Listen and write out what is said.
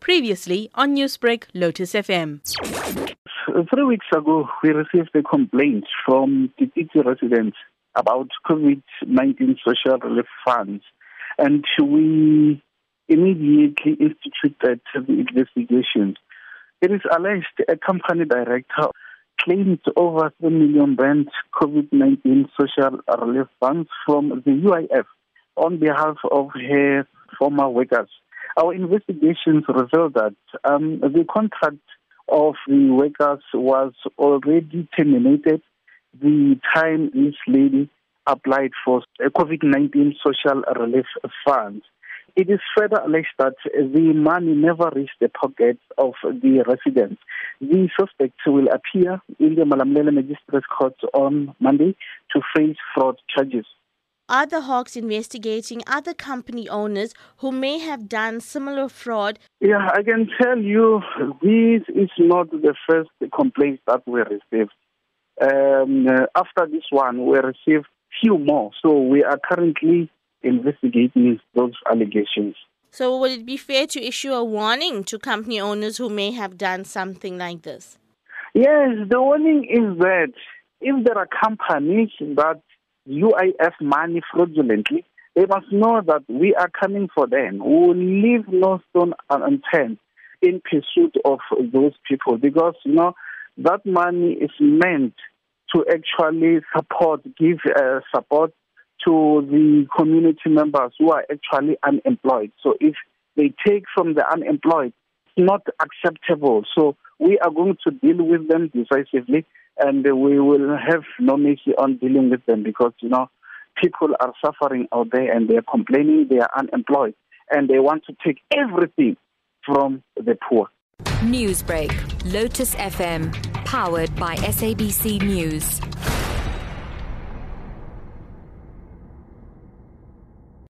Previously on Newsbreak, Lotus FM. Three weeks ago, we received a complaint from Mtititi residents about COVID-19 social relief funds, and we immediately instituted the investigation. It is alleged a company director claimed over 3 million rand COVID-19 social relief funds from the UIF on behalf of her former workers. Our investigations revealed that um, the contract of the workers was already terminated the time this lady applied for a COVID-19 social relief fund. It is further alleged that the money never reached the pockets of the residents. The suspects will appear in the Malamulele Magistrates Court on Monday to face fraud charges. Are the Hawks investigating other company owners who may have done similar fraud? Yeah, I can tell you this is not the first complaint that we received. Um, after this one, we received few more. So we are currently investigating those allegations. So would it be fair to issue a warning to company owners who may have done something like this? Yes, the warning is that if there are companies that UIF money fraudulently, they must know that we are coming for them. We will leave no stone unturned in pursuit of those people because, you know, that money is meant to actually support, give uh, support to the community members who are actually unemployed. So if they take from the unemployed, not acceptable. So we are going to deal with them decisively and we will have no mercy on dealing with them because, you know, people are suffering out there and they are complaining they are unemployed and they want to take everything from the poor. Newsbreak, Lotus FM, powered by SABC News.